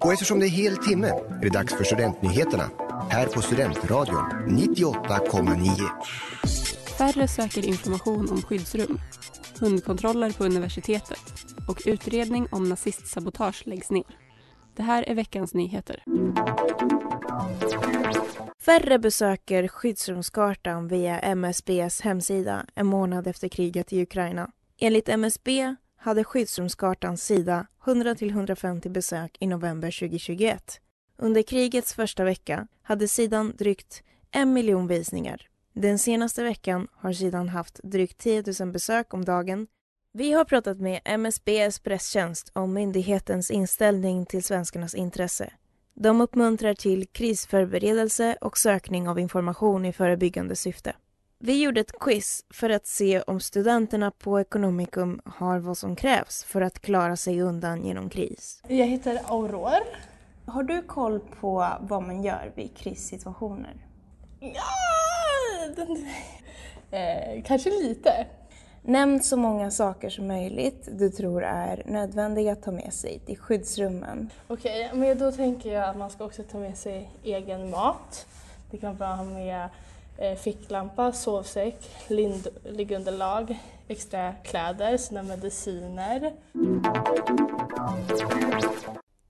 Och eftersom det är hel timme är det dags för Studentnyheterna här på Studentradion 98,9. Färre söker information om skyddsrum. Hundkontroller på universitetet. Och utredning om nazistsabotage läggs ner. Det här är veckans nyheter. Färre besöker skyddsrumskartan via MSBs hemsida en månad efter kriget i Ukraina. Enligt MSB hade skyddsrumskartans sida 100-150 besök i november 2021. Under krigets första vecka hade sidan drygt en miljon visningar. Den senaste veckan har sidan haft drygt 10 000 besök om dagen. Vi har pratat med MSBs presstjänst om myndighetens inställning till svenskarnas intresse. De uppmuntrar till krisförberedelse och sökning av information i förebyggande syfte. Vi gjorde ett quiz för att se om studenterna på Economicum har vad som krävs för att klara sig undan genom kris. Jag heter Auror. Har du koll på vad man gör vid krissituationer? Ja, eh, kanske lite. Nämn så många saker som möjligt du tror är nödvändiga att ta med sig till skyddsrummen. Okej, okay, men då tänker jag att man ska också ta med sig egen mat. Det kan vara med Eh, ficklampa, sovsäck, liggunderlag, extra kläder, sina mediciner.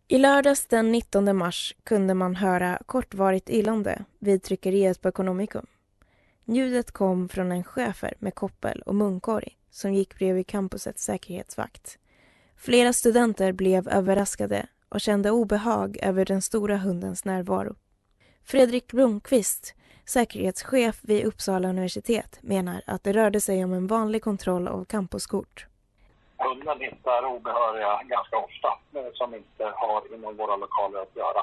I lördags den 19 mars kunde man höra kortvarigt illande vid tryckeriet på Economicum. Ljudet kom från en schäfer med koppel och munkorg som gick bredvid campusets säkerhetsvakt. Flera studenter blev överraskade och kände obehag över den stora hundens närvaro. Fredrik Blomqvist, säkerhetschef vid Uppsala universitet, menar att det rörde sig om en vanlig kontroll av campuskort. Hunden hittar obehöriga ganska ofta eh, som inte har inom våra lokaler att göra.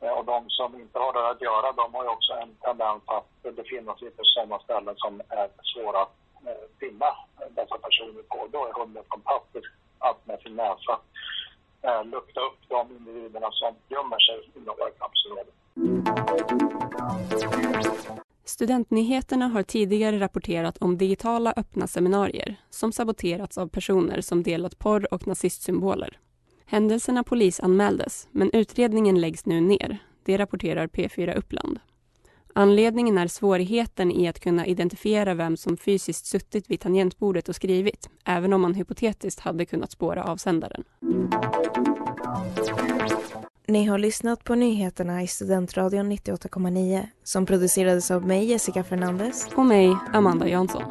Eh, och de som inte har det att göra, de har ju också en tendens att befinna sig på sådana ställen som är svåra eh, att finna dessa personer på. Då är hunden fantastisk att med sin näsa eh, lukta upp de individerna som gömmer sig inom våra. Studentnyheterna har tidigare rapporterat om digitala öppna seminarier som saboterats av personer som delat porr och nazistsymboler. Händelserna polisanmäldes, men utredningen läggs nu ner. Det rapporterar P4 Uppland. Anledningen är svårigheten i att kunna identifiera vem som fysiskt suttit vid tangentbordet och skrivit, även om man hypotetiskt hade kunnat spåra avsändaren. Ni har lyssnat på nyheterna i Studentradion 98,9 som producerades av mig, Jessica Fernandez. Och mig, Amanda Jansson.